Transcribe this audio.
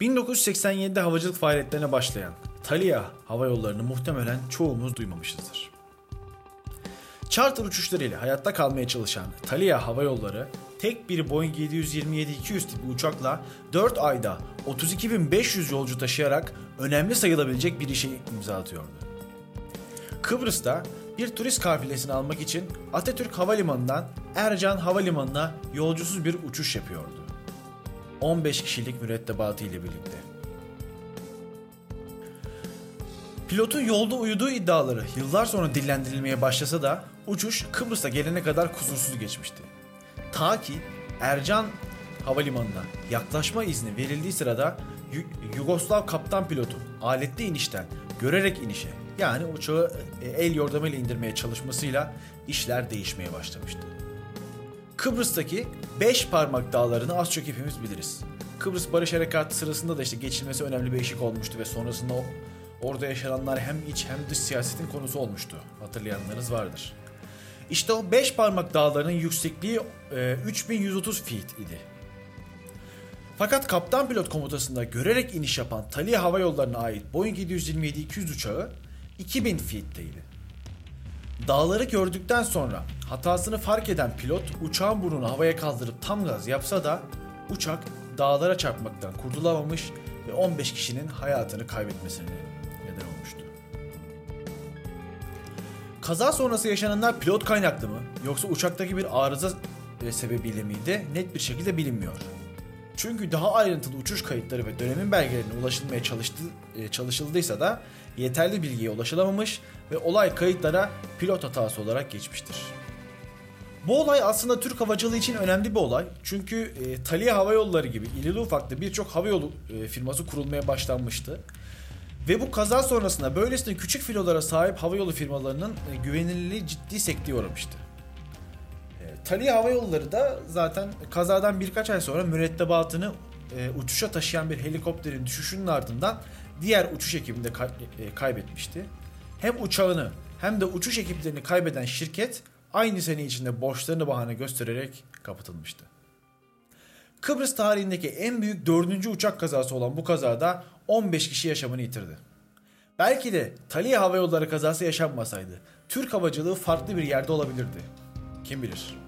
1987'de havacılık faaliyetlerine başlayan Thalia Hava Yolları'nı muhtemelen çoğumuz duymamışızdır. Charter uçuşlarıyla hayatta kalmaya çalışan Thalia Hava Yolları tek bir Boeing 727-200 tipi uçakla 4 ayda 32.500 yolcu taşıyarak önemli sayılabilecek bir işe imza atıyordu. Kıbrıs'ta bir turist kafilesini almak için Atatürk Havalimanı'ndan Ercan Havalimanı'na yolcusuz bir uçuş yapıyordu. 15 kişilik mürettebatı ile birlikte. Pilotun yolda uyuduğu iddiaları yıllar sonra dillendirilmeye başlasa da uçuş Kıbrıs'a gelene kadar kusursuz geçmişti. Ta ki Ercan Havalimanı'na yaklaşma izni verildiği sırada Yu- Yugoslav kaptan pilotu aletli inişten görerek inişe yani uçağı e, el yordamıyla indirmeye çalışmasıyla işler değişmeye başlamıştı. Kıbrıs'taki beş parmak dağlarını az çok hepimiz biliriz. Kıbrıs Barış Harekatı sırasında da işte geçilmesi önemli bir eşik olmuştu ve sonrasında o, orada yaşananlar hem iç hem dış siyasetin konusu olmuştu. Hatırlayanlarınız vardır. İşte o beş parmak dağlarının yüksekliği e, 3130 feet idi. Fakat kaptan pilot komutasında görerek iniş yapan Thalia Hava Yolları'na ait Boeing 727-200 uçağı 2000 feet'teydi. Dağları gördükten sonra hatasını fark eden pilot uçağın burnunu havaya kaldırıp tam gaz yapsa da uçak dağlara çarpmaktan kurtulamamış ve 15 kişinin hayatını kaybetmesine neden olmuştu. Kaza sonrası yaşananlar pilot kaynaklı mı yoksa uçaktaki bir arıza e, sebebiyle miydi net bir şekilde bilinmiyor. Çünkü daha ayrıntılı uçuş kayıtları ve dönemin belgelerine ulaşılmaya çalıştı, e, çalışıldıysa da yeterli bilgiye ulaşılamamış ve olay kayıtlara pilot hatası olarak geçmiştir. Bu olay aslında Türk havacılığı için önemli bir olay. Çünkü e, Thalia Hava Yolları gibi ilili ufaklı birçok havayolu e, firması kurulmaya başlanmıştı. Ve bu kaza sonrasında böylesine küçük filolara sahip havayolu firmalarının e, güvenilirliği ciddi sekteye uğramıştı. Thalia Hava Yolları da zaten kazadan birkaç ay sonra mürettebatını e, uçuşa taşıyan bir helikopterin düşüşünün ardından diğer uçuş ekibini de kay- e, kaybetmişti. Hem uçağını hem de uçuş ekiplerini kaybeden şirket aynı sene içinde borçlarını bahane göstererek kapatılmıştı. Kıbrıs tarihindeki en büyük dördüncü uçak kazası olan bu kazada 15 kişi yaşamını yitirdi. Belki de Thalia Hava Yolları kazası yaşanmasaydı Türk havacılığı farklı bir yerde olabilirdi. Kim bilir.